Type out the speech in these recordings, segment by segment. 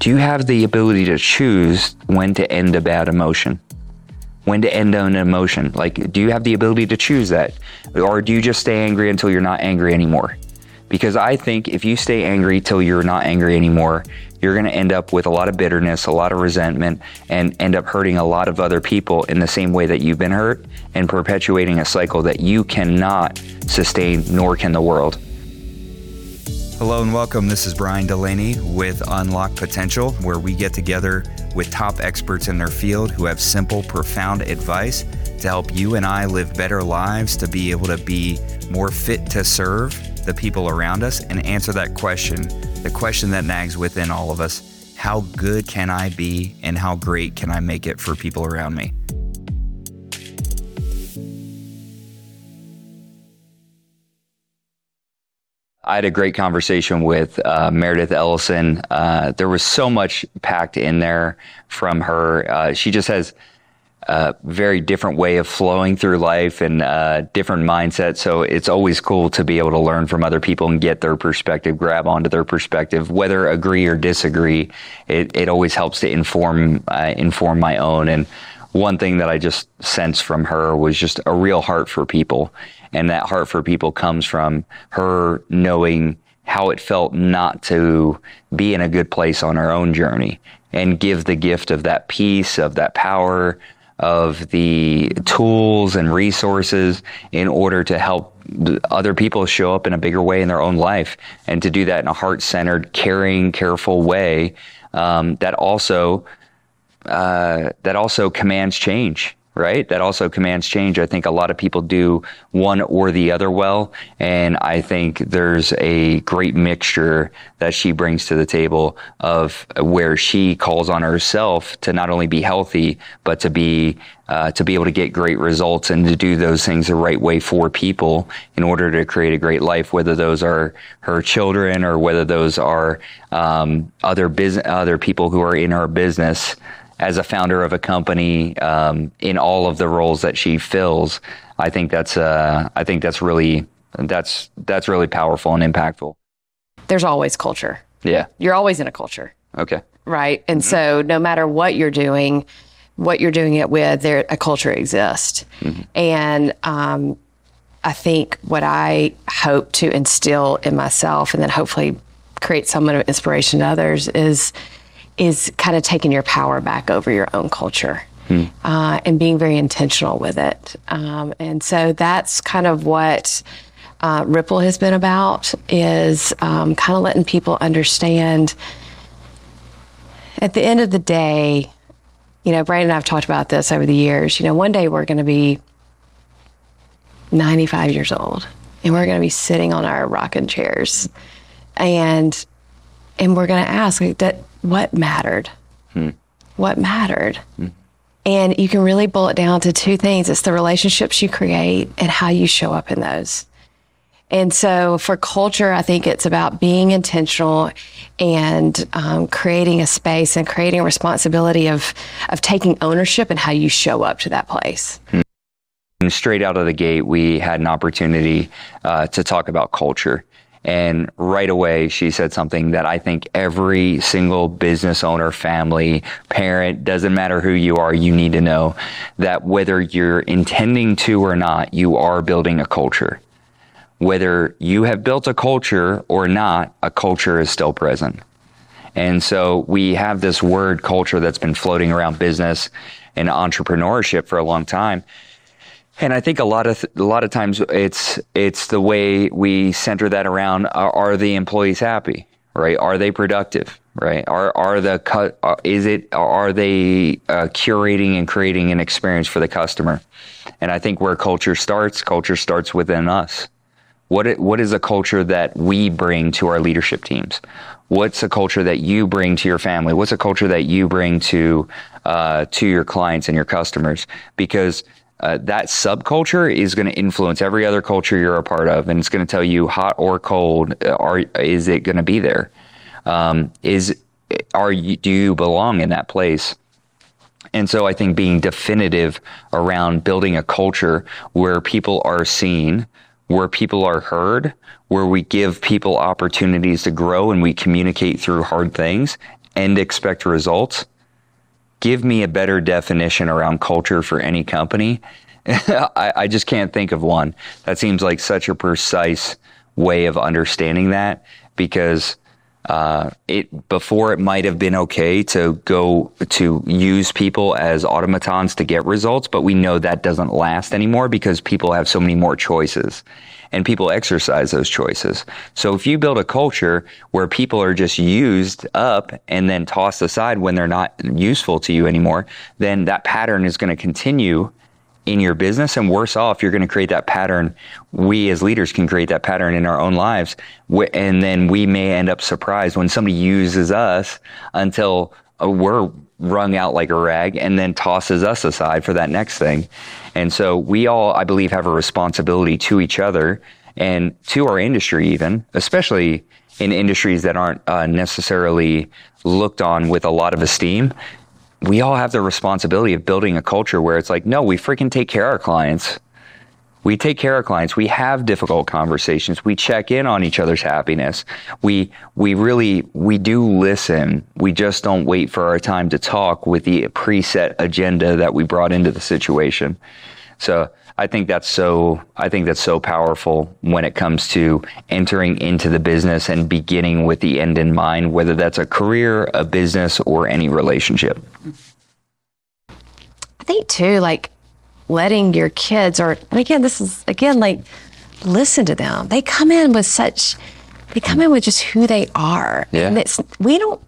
do you have the ability to choose when to end a bad emotion? When to end an emotion? Like, do you have the ability to choose that? Or do you just stay angry until you're not angry anymore? Because I think if you stay angry till you're not angry anymore, you're going to end up with a lot of bitterness, a lot of resentment, and end up hurting a lot of other people in the same way that you've been hurt and perpetuating a cycle that you cannot sustain, nor can the world. Hello and welcome. This is Brian Delaney with Unlock Potential, where we get together with top experts in their field who have simple, profound advice to help you and I live better lives, to be able to be more fit to serve the people around us and answer that question, the question that nags within all of us how good can I be and how great can I make it for people around me? I had a great conversation with uh, Meredith Ellison. Uh, there was so much packed in there from her. Uh, she just has a very different way of flowing through life and uh, different mindset. So it's always cool to be able to learn from other people and get their perspective, grab onto their perspective, whether agree or disagree. It, it always helps to inform uh, inform my own. And one thing that I just sensed from her was just a real heart for people and that heart for people comes from her knowing how it felt not to be in a good place on her own journey and give the gift of that peace, of that power, of the tools and resources in order to help other people show up in a bigger way in their own life and to do that in a heart centered, caring, careful way um, that also uh, that also commands change right? That also commands change. I think a lot of people do one or the other well. And I think there's a great mixture that she brings to the table of where she calls on herself to not only be healthy, but to be uh, to be able to get great results and to do those things the right way for people in order to create a great life, whether those are her children or whether those are um, other business, other people who are in her business as a founder of a company um, in all of the roles that she fills. I think that's uh, I think that's really that's that's really powerful and impactful. There's always culture. Yeah, you're always in a culture. Okay. Right, and mm-hmm. so no matter what you're doing, what you're doing it with, there a culture exists, mm-hmm. and um, I think what I hope to instill in myself, and then hopefully create somewhat of inspiration to others, is is kind of taking your power back over your own culture. Hmm. Uh, and being very intentional with it. Um, and so that's kind of what uh, Ripple has been about is um, kind of letting people understand at the end of the day, you know, Brandon and I've talked about this over the years. You know, one day we're going to be 95 years old and we're going to be sitting on our rocking chairs and and we're going to ask like, that what mattered? Hmm. What mattered? Hmm. And you can really boil it down to two things it's the relationships you create and how you show up in those. And so for culture, I think it's about being intentional and um, creating a space and creating a responsibility of, of taking ownership and how you show up to that place. Hmm. Straight out of the gate, we had an opportunity uh, to talk about culture. And right away, she said something that I think every single business owner, family, parent, doesn't matter who you are, you need to know that whether you're intending to or not, you are building a culture. Whether you have built a culture or not, a culture is still present. And so we have this word culture that's been floating around business and entrepreneurship for a long time. And I think a lot of a lot of times it's it's the way we center that around are, are the employees happy, right? Are they productive, right? Are are the uh, is it are they uh, curating and creating an experience for the customer? And I think where culture starts, culture starts within us. What it, what is a culture that we bring to our leadership teams? What's a culture that you bring to your family? What's a culture that you bring to uh, to your clients and your customers? Because uh, that subculture is going to influence every other culture you're a part of, and it's going to tell you hot or cold. Uh, are is it going to be there? Um, is are you do you belong in that place? And so I think being definitive around building a culture where people are seen, where people are heard, where we give people opportunities to grow and we communicate through hard things and expect results, give me a better definition around culture for any company. I, I just can't think of one. That seems like such a precise way of understanding that because uh, it before it might have been okay to go to use people as automatons to get results, but we know that doesn't last anymore because people have so many more choices and people exercise those choices. So if you build a culture where people are just used up and then tossed aside when they're not useful to you anymore, then that pattern is going to continue in your business and worse off you're going to create that pattern. We as leaders can create that pattern in our own lives and then we may end up surprised when somebody uses us until uh, we're wrung out like a rag and then tosses us aside for that next thing. And so we all i believe have a responsibility to each other and to our industry even especially in industries that aren't uh, necessarily looked on with a lot of esteem we all have the responsibility of building a culture where it's like, no, we freaking take care of our clients. We take care of clients. We have difficult conversations. We check in on each other's happiness. We, we really, we do listen. We just don't wait for our time to talk with the preset agenda that we brought into the situation. So I think that's so I think that's so powerful when it comes to entering into the business and beginning with the end in mind, whether that's a career, a business, or any relationship. I think too, like letting your kids or again, this is again like listen to them. They come in with such they come in with just who they are. Yeah. And it's we don't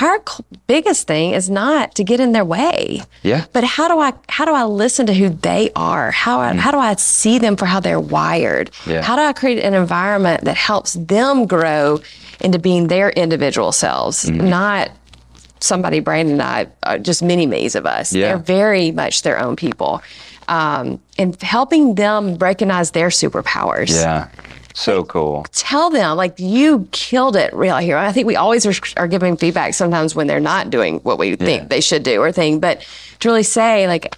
our biggest thing is not to get in their way. Yeah. But how do I how do I listen to who they are? How mm. how do I see them for how they're wired? Yeah. How do I create an environment that helps them grow into being their individual selves, mm. not somebody Brandon and I, uh, just mini me's of us. Yeah. They're very much their own people. Um, and helping them recognize their superpowers. Yeah. So cool. Tell them, like, you killed it real here. I think we always are, are giving feedback sometimes when they're not doing what we think they should do or thing, but to really say, like,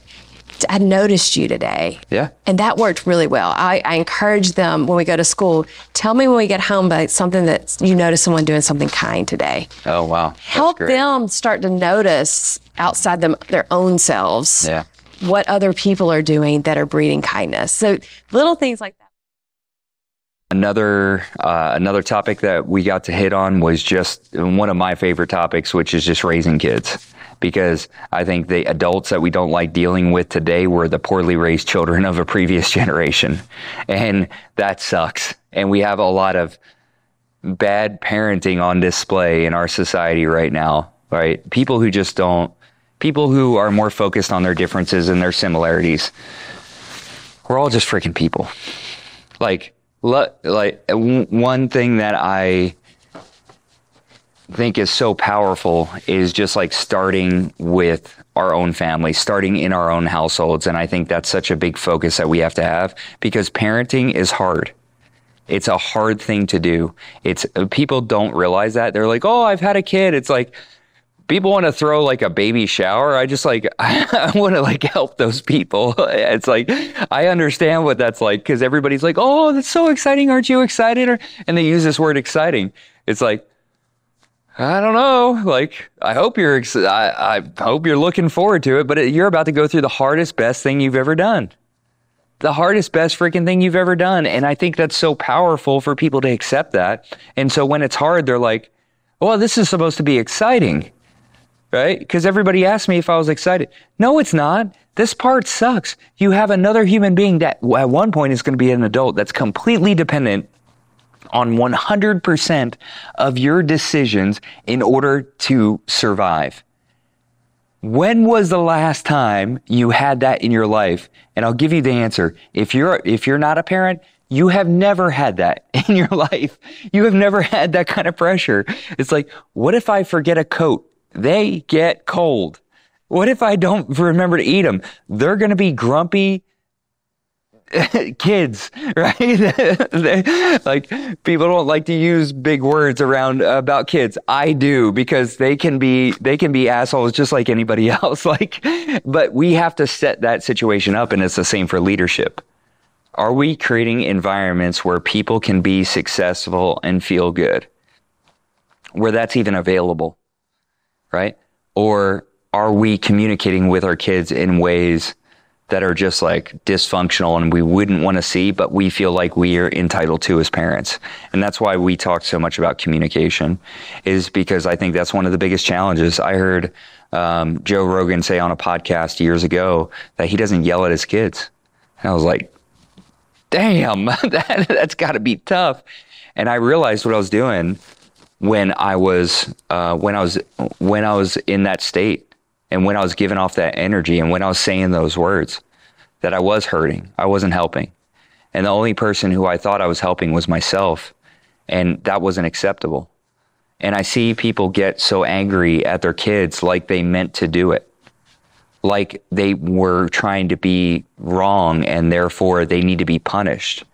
I noticed you today. Yeah. And that worked really well. I, I encourage them when we go to school, tell me when we get home about something that you notice someone doing something kind today. Oh wow. That's Help great. them start to notice outside them their own selves Yeah. what other people are doing that are breeding kindness. So little things like that. Another uh, another topic that we got to hit on was just one of my favorite topics, which is just raising kids. Because I think the adults that we don't like dealing with today were the poorly raised children of a previous generation, and that sucks. And we have a lot of bad parenting on display in our society right now. Right, people who just don't, people who are more focused on their differences and their similarities. We're all just freaking people. Like like one thing that I think is so powerful is just like starting with our own family, starting in our own households. And I think that's such a big focus that we have to have because parenting is hard. It's a hard thing to do. It's uh, people don't realize that. They're like, "Oh, I've had a kid." It's like people want to throw like a baby shower. I just like I want to like help those people. It's like I understand what that's like because everybody's like, "Oh, that's so exciting! Aren't you excited?" Or, and they use this word "exciting." It's like I don't know. Like I hope you're ex- I, I hope you're looking forward to it, but it, you're about to go through the hardest, best thing you've ever done. The hardest, best freaking thing you've ever done. And I think that's so powerful for people to accept that. And so when it's hard, they're like, well, this is supposed to be exciting right? Because everybody asked me if I was excited. No, it's not. This part sucks. You have another human being that at one point is going to be an adult that's completely dependent on 100% of your decisions in order to survive. When was the last time you had that in your life? And I'll give you the answer. If you're if you're not a parent, you have never had that in your life. You have never had that kind of pressure. It's like, what if I forget a coat? They get cold. What if I don't remember to eat them? They're going to be grumpy kids, right? Like people don't like to use big words around about kids. I do because they can be they can be assholes just like anybody else. Like, but we have to set that situation up, and it's the same for leadership. Are we creating environments where people can be successful and feel good? Where that's even available? Right? Or are we communicating with our kids in ways that are just like dysfunctional and we wouldn't want to see, but we feel like we are entitled to as parents. And that's why we talk so much about communication, is because I think that's one of the biggest challenges. I heard um, Joe Rogan say on a podcast years ago that he doesn't yell at his kids. And I was like, damn, that, that's got to be tough. And I realized what I was doing when I was uh, when I was when I was in that state and when I was giving off that energy and when I was saying those words that I was hurting, I wasn't helping. And the only person who I thought I was helping was myself. And that wasn't acceptable. And I see people get so angry at their kids like they meant to do it. Like they were trying to be wrong and therefore they need to be punished.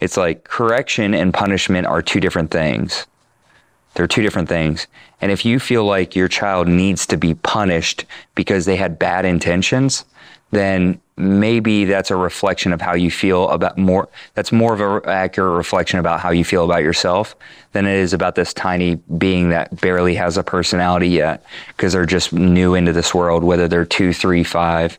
It's like correction and punishment are two different things. They're two different things. And if you feel like your child needs to be punished because they had bad intentions, then maybe that's a reflection of how you feel about more that's more of an accurate reflection about how you feel about yourself than it is about this tiny being that barely has a personality yet because they're just new into this world whether they're two three five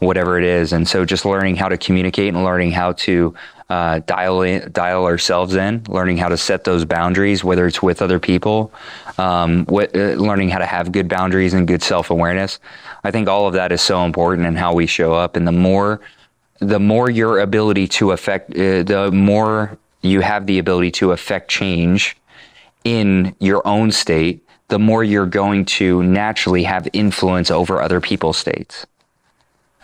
whatever it is and so just learning how to communicate and learning how to uh, dial in, dial ourselves in, learning how to set those boundaries, whether it's with other people, um, uh, learning how to have good boundaries and good self awareness. I think all of that is so important in how we show up. And the more, the more your ability to affect, uh, the more you have the ability to affect change in your own state, the more you're going to naturally have influence over other people's states.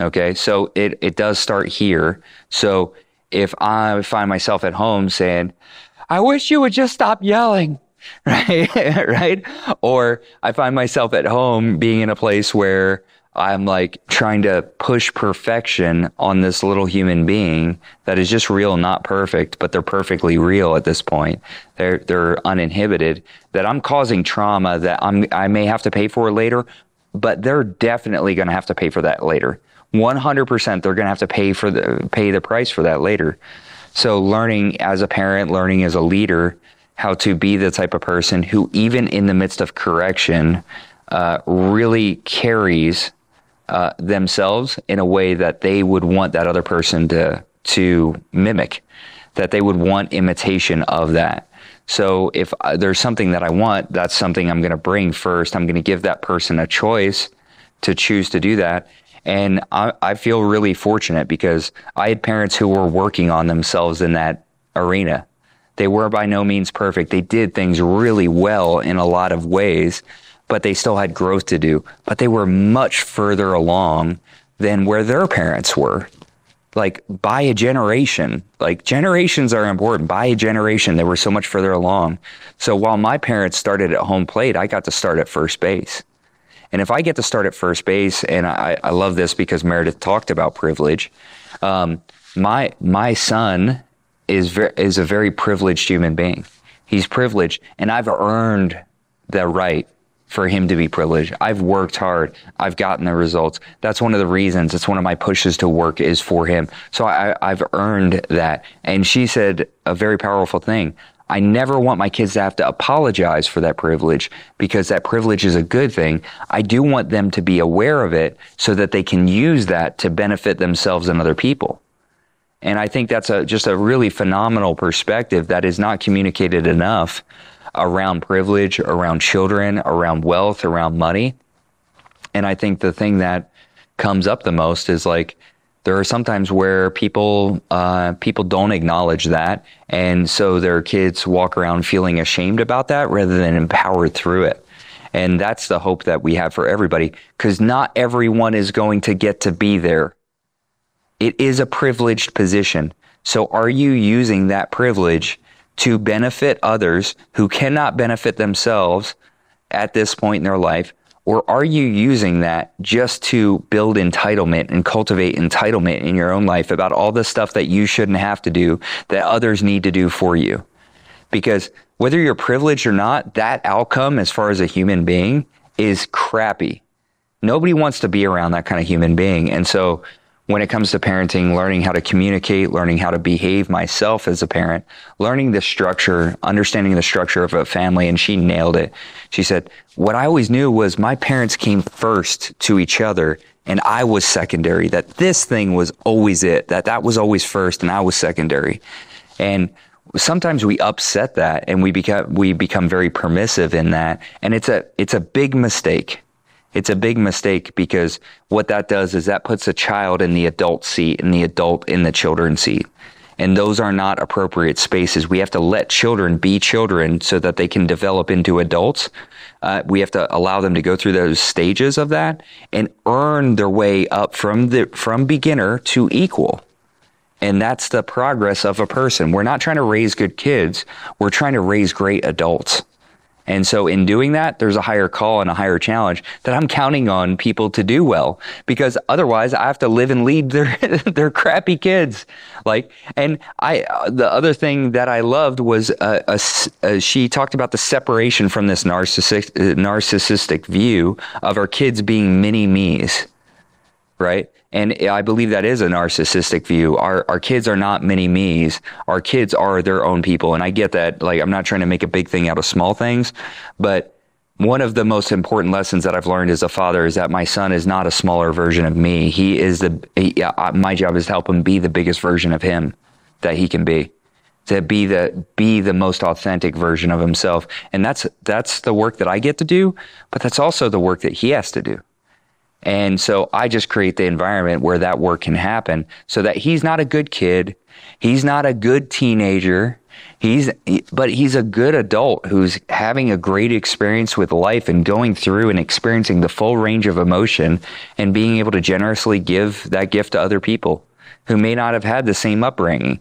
Okay, so it, it does start here. So if I find myself at home saying, I wish you would just stop yelling, right? right? Or I find myself at home being in a place where I'm like trying to push perfection on this little human being that is just real, not perfect, but they're perfectly real at this point. They're, they're uninhibited that I'm causing trauma that I'm, I may have to pay for later, but they're definitely going to have to pay for that later. 100% they're going to have to pay for the pay the price for that later. So learning as a parent, learning as a leader how to be the type of person who even in the midst of correction uh, really carries uh, themselves in a way that they would want that other person to to mimic, that they would want imitation of that. So if uh, there's something that I want, that's something I'm going to bring first. I'm going to give that person a choice to choose to do that. And I, I feel really fortunate because I had parents who were working on themselves in that arena. They were by no means perfect. They did things really well in a lot of ways, but they still had growth to do. But they were much further along than where their parents were. Like by a generation, like generations are important. By a generation, they were so much further along. So while my parents started at home plate, I got to start at first base. And if I get to start at first base, and I, I love this because Meredith talked about privilege, um, my my son is ver- is a very privileged human being. He's privileged, and I've earned the right for him to be privileged. I've worked hard. I've gotten the results. That's one of the reasons. It's one of my pushes to work is for him. So I, I've earned that. And she said a very powerful thing. I never want my kids to have to apologize for that privilege because that privilege is a good thing. I do want them to be aware of it so that they can use that to benefit themselves and other people. And I think that's a, just a really phenomenal perspective that is not communicated enough around privilege, around children, around wealth, around money. And I think the thing that comes up the most is like, there are sometimes where people uh, people don't acknowledge that, and so their kids walk around feeling ashamed about that rather than empowered through it. And that's the hope that we have for everybody, because not everyone is going to get to be there. It is a privileged position. So are you using that privilege to benefit others who cannot benefit themselves at this point in their life or are you using that just to build entitlement and cultivate entitlement in your own life about all the stuff that you shouldn't have to do that others need to do for you? Because whether you're privileged or not, that outcome as far as a human being is crappy. Nobody wants to be around that kind of human being. And so when it comes to parenting, learning how to communicate, learning how to behave myself as a parent, learning the structure, understanding the structure of a family. And she nailed it. She said, What I always knew was my parents came first to each other and I was secondary, that this thing was always it, that that was always first and I was secondary. And sometimes we upset that and we become we become very permissive in that and it's a it's a big mistake it's a big mistake because what that does is that puts a child in the adult seat and the adult in the children's seat and those are not appropriate spaces we have to let children be children so that they can develop into adults uh, we have to allow them to go through those stages of that and earn their way up from the from beginner to equal and that's the progress of a person. We're not trying to raise good kids. We're trying to raise great adults. And so in doing that, there's a higher call and a higher challenge that I'm counting on people to do well because otherwise I have to live and lead their, their crappy kids. Like, and I, uh, the other thing that I loved was, uh, a, a, she talked about the separation from this narcissistic, narcissistic view of our kids being mini me's, right? And I believe that is a narcissistic view. Our, our kids are not mini me's. Our kids are their own people. And I get that. Like, I'm not trying to make a big thing out of small things, but one of the most important lessons that I've learned as a father is that my son is not a smaller version of me. He is the, he, uh, my job is to help him be the biggest version of him that he can be to be the be the most authentic version of himself and that's that's the work that I get to do but that's also the work that he has to do and so I just create the environment where that work can happen so that he's not a good kid. He's not a good teenager. He's, but he's a good adult who's having a great experience with life and going through and experiencing the full range of emotion and being able to generously give that gift to other people who may not have had the same upbringing.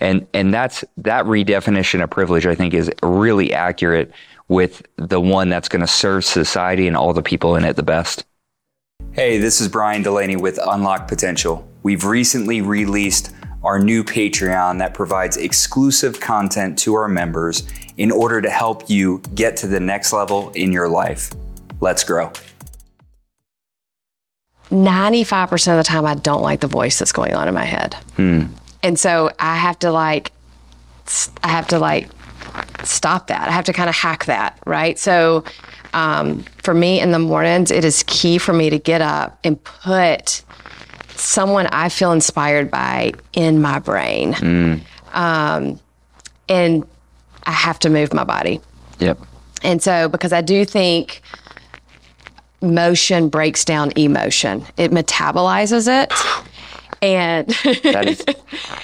And, and that's, that redefinition of privilege, I think is really accurate with the one that's going to serve society and all the people in it the best. Hey, this is Brian Delaney with Unlock Potential. We've recently released our new Patreon that provides exclusive content to our members in order to help you get to the next level in your life. Let's grow. 95% of the time, I don't like the voice that's going on in my head. Hmm. And so I have to like, I have to like stop that. I have to kind of hack that, right? So um, for me in the mornings, it is key for me to get up and put someone I feel inspired by in my brain. Mm. Um, and I have to move my body. Yep. And so, because I do think motion breaks down emotion, it metabolizes it. And,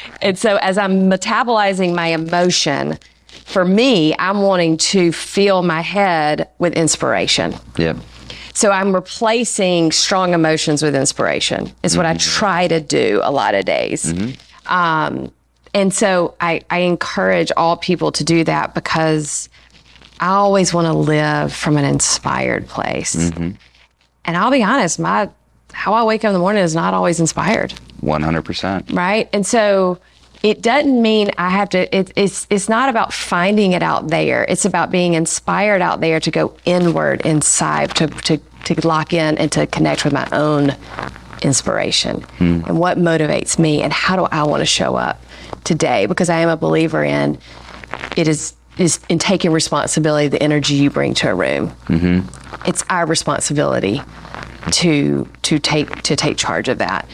and so, as I'm metabolizing my emotion, for me, I'm wanting to fill my head with inspiration. Yeah. So I'm replacing strong emotions with inspiration. Is mm-hmm. what I mm-hmm. try to do a lot of days. Mm-hmm. Um, and so I, I encourage all people to do that because I always want to live from an inspired place. Mm-hmm. And I'll be honest, my how I wake up in the morning is not always inspired. One hundred percent. Right, and so it doesn't mean I have to, it, it's, it's not about finding it out there. It's about being inspired out there to go inward inside, to, to, to lock in and to connect with my own inspiration hmm. and what motivates me and how do I want to show up today because I am a believer in it is is in taking responsibility the energy you bring to a room. Mm-hmm. It's our responsibility to to take to take charge of that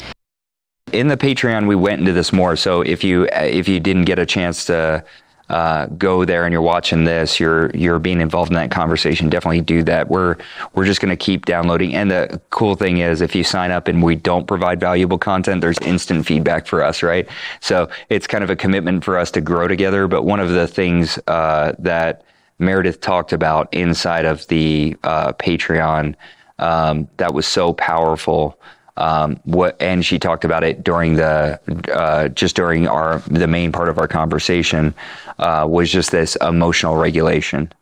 in the Patreon, we went into this more. So if you if you didn't get a chance to uh, go there and you're watching this, you're you're being involved in that conversation. Definitely do that. We're we're just going to keep downloading. And the cool thing is, if you sign up and we don't provide valuable content, there's instant feedback for us, right? So it's kind of a commitment for us to grow together. But one of the things uh, that Meredith talked about inside of the uh, Patreon um, that was so powerful um, what, and she talked about it during the uh, just during our the main part of our conversation uh, was just this emotional regulation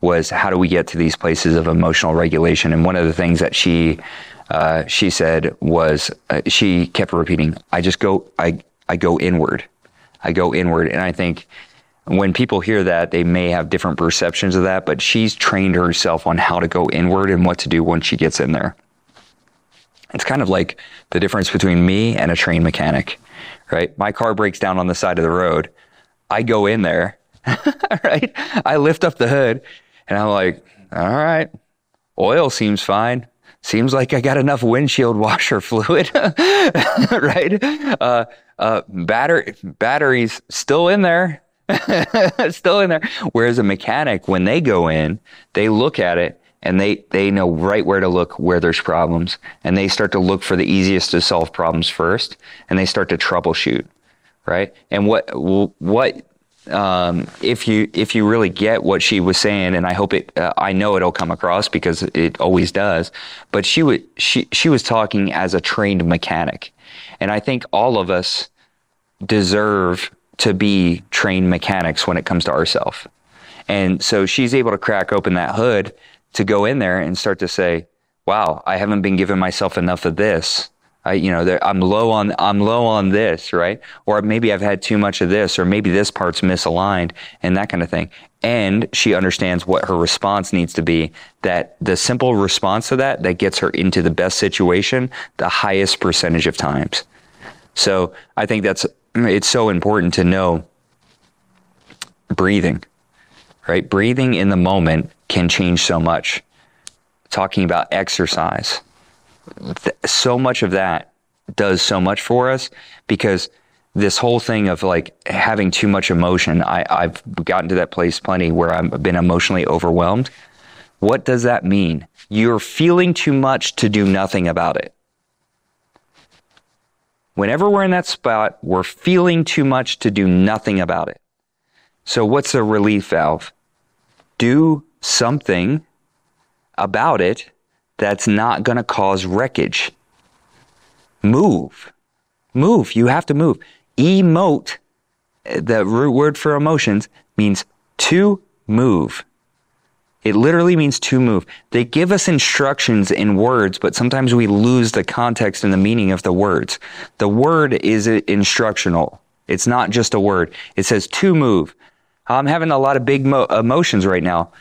was how do we get to these places of emotional regulation? And one of the things that she uh, she said was uh, she kept repeating I just go I I go inward. I go inward. And I think when people hear that they may have different perceptions of that but she's trained herself on how to go inward and what to do once she gets in there It's kind of like the difference between me and a trained mechanic, right? My car breaks down on the side of the road. I go in there, right? I lift up the hood and I'm like, all right, oil seems fine. Seems like I got enough windshield washer fluid, right? Uh, uh, batter, batteries still in there, still in there. Whereas a mechanic, when they go in, they look at it and they, they know right where to look where there's problems and they start to look for the easiest to solve problems first and they start to troubleshoot right and what what um, if you if you really get what she was saying, and I hope it, uh, I know it'll come across because it always does. But she would she she was talking as a trained mechanic, and I think all of us deserve to be trained mechanics when it comes to ourselves. And so she's able to crack open that hood to go in there and start to say, "Wow, I haven't been giving myself enough of this." I, you know, I'm low on, I'm low on this, right? Or maybe I've had too much of this, or maybe this part's misaligned and that kind of thing. And she understands what her response needs to be. That the simple response to that, that gets her into the best situation, the highest percentage of times. So I think that's, it's so important to know breathing, right? Breathing in the moment can change so much. Talking about exercise th- so much of that does so much for us because this whole thing of like having too much emotion, I, I've gotten to that place plenty where I've been emotionally overwhelmed. What does that mean? You're feeling too much to do nothing about it. Whenever we're in that spot, we're feeling too much to do nothing about it. So, what's a relief valve? Do something about it that's not going to cause wreckage. Move. Move. You have to move. Emote, the root word for emotions, means to move. It literally means to move. They give us instructions in words, but sometimes we lose the context and the meaning of the words. The word is instructional. It's not just a word. It says to move. I'm having a lot of big mo- emotions right now.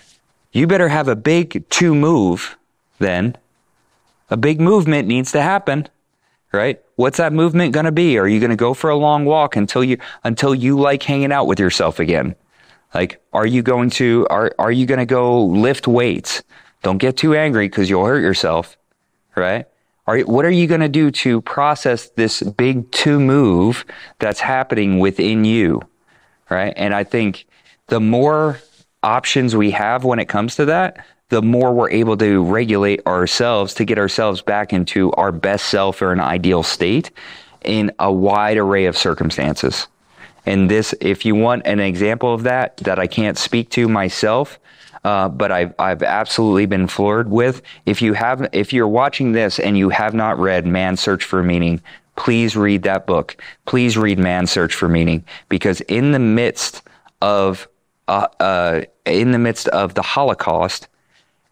You better have a big to move then a big movement needs to happen, right? What's that movement going to be? Are you going to go for a long walk until you until you like hanging out with yourself again? Like, are you going to are are you going to go lift weights? Don't get too angry because you'll hurt yourself, right? Are, what are you going to do to process this big to move that's happening within you, right? And I think the more options we have when it comes to that, the more we're able to regulate ourselves to get ourselves back into our best self or an ideal state in a wide array of circumstances. And this, if you want an example of that, that I can't speak to myself, uh, but I've, I've absolutely been floored with. If you have, if you're watching this and you have not read Man's Search for Meaning, please read that book. Please read Man's Search for Meaning because in the midst of, uh, uh, in the midst of the Holocaust,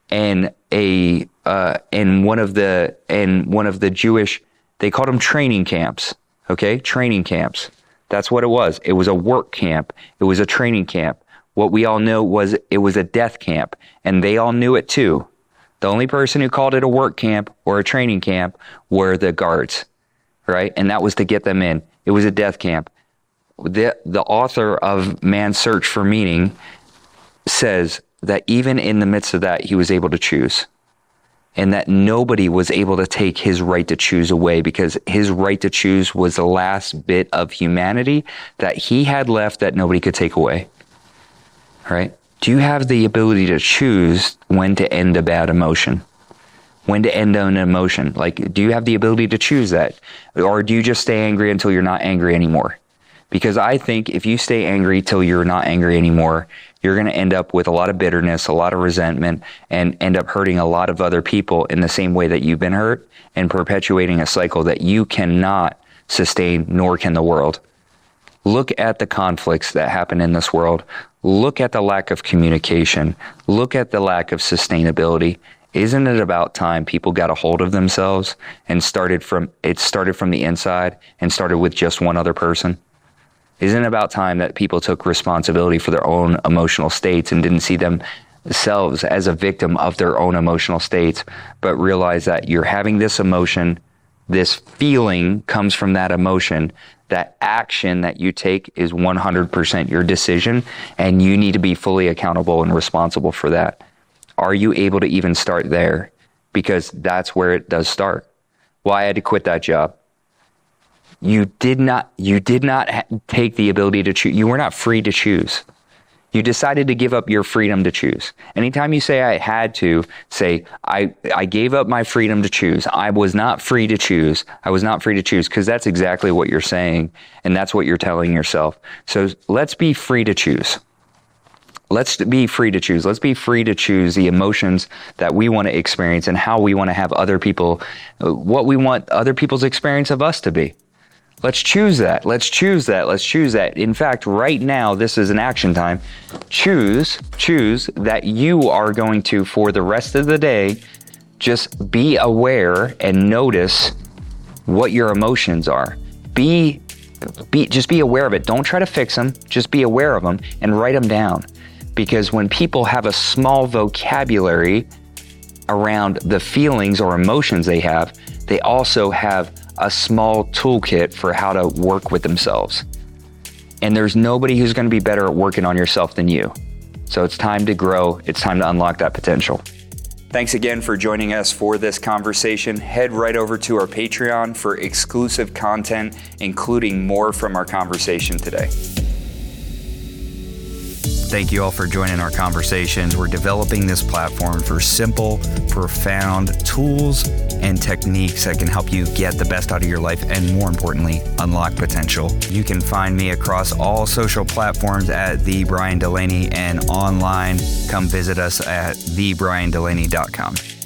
and a uh, in one of the in one of the Jewish they called them training camps. Okay, training camps. That's what it was. It was a work camp. It was a training camp. What we all know was it was a death camp, and they all knew it too. The only person who called it a work camp or a training camp were the guards, right? And that was to get them in. It was a death camp. The the author of Man's Search for Meaning says that even in the midst of that, he was able to choose. And that nobody was able to take his right to choose away because his right to choose was the last bit of humanity that he had left that nobody could take away. Right? Do you have the ability to choose when to end a bad emotion? When to end an emotion? Like, do you have the ability to choose that? Or do you just stay angry until you're not angry anymore? Because I think if you stay angry till you're not angry anymore, you're going to end up with a lot of bitterness, a lot of resentment, and end up hurting a lot of other people in the same way that you've been hurt and perpetuating a cycle that you cannot sustain, nor can the world. Look at the conflicts that happen in this world. Look at the lack of communication. Look at the lack of sustainability. Isn't it about time people got a hold of themselves and started from, it started from the inside and started with just one other person? Isn't it about time that people took responsibility for their own emotional states and didn't see themselves as a victim of their own emotional states, but realize that you're having this emotion this feeling comes from that emotion. That action that you take is 100% your decision, and you need to be fully accountable and responsible for that. Are you able to even start there? Because that's where it does start. Well, I had to quit that job. You did not. You did not take the ability to choose. You were not free to choose. You decided to give up your freedom to choose. Anytime you say I had to, say I, I gave up my freedom to choose. I was not free to choose. I was not free to choose because that's exactly what you're saying and that's what you're telling yourself. So let's be free to choose. Let's be free to choose. Let's be free to choose the emotions that we want to experience and how we want to have other people, uh, what we want other people's experience of us to be. Let's choose that. Let's choose that. Let's choose that. In fact, right now, this is an action time. Choose, choose that you are going to, for the rest of the day, just be aware and notice what your emotions are. Be, be, just be aware of it. Don't try to fix them. Just be aware of them and write them down. Because when people have a small vocabulary around the feelings or emotions they have, they also have a small toolkit for how to work with themselves. And there's nobody who's going to be better at working on yourself than you. So it's time to grow, it's time to unlock that potential. Thanks again for joining us for this conversation. Head right over to our Patreon for exclusive content, including more from our conversation today. Thank you all for joining our conversations. We're developing this platform for simple, profound tools and techniques that can help you get the best out of your life and, more importantly, unlock potential. You can find me across all social platforms at The Brian Delaney and online. Come visit us at thebriandelaney.com.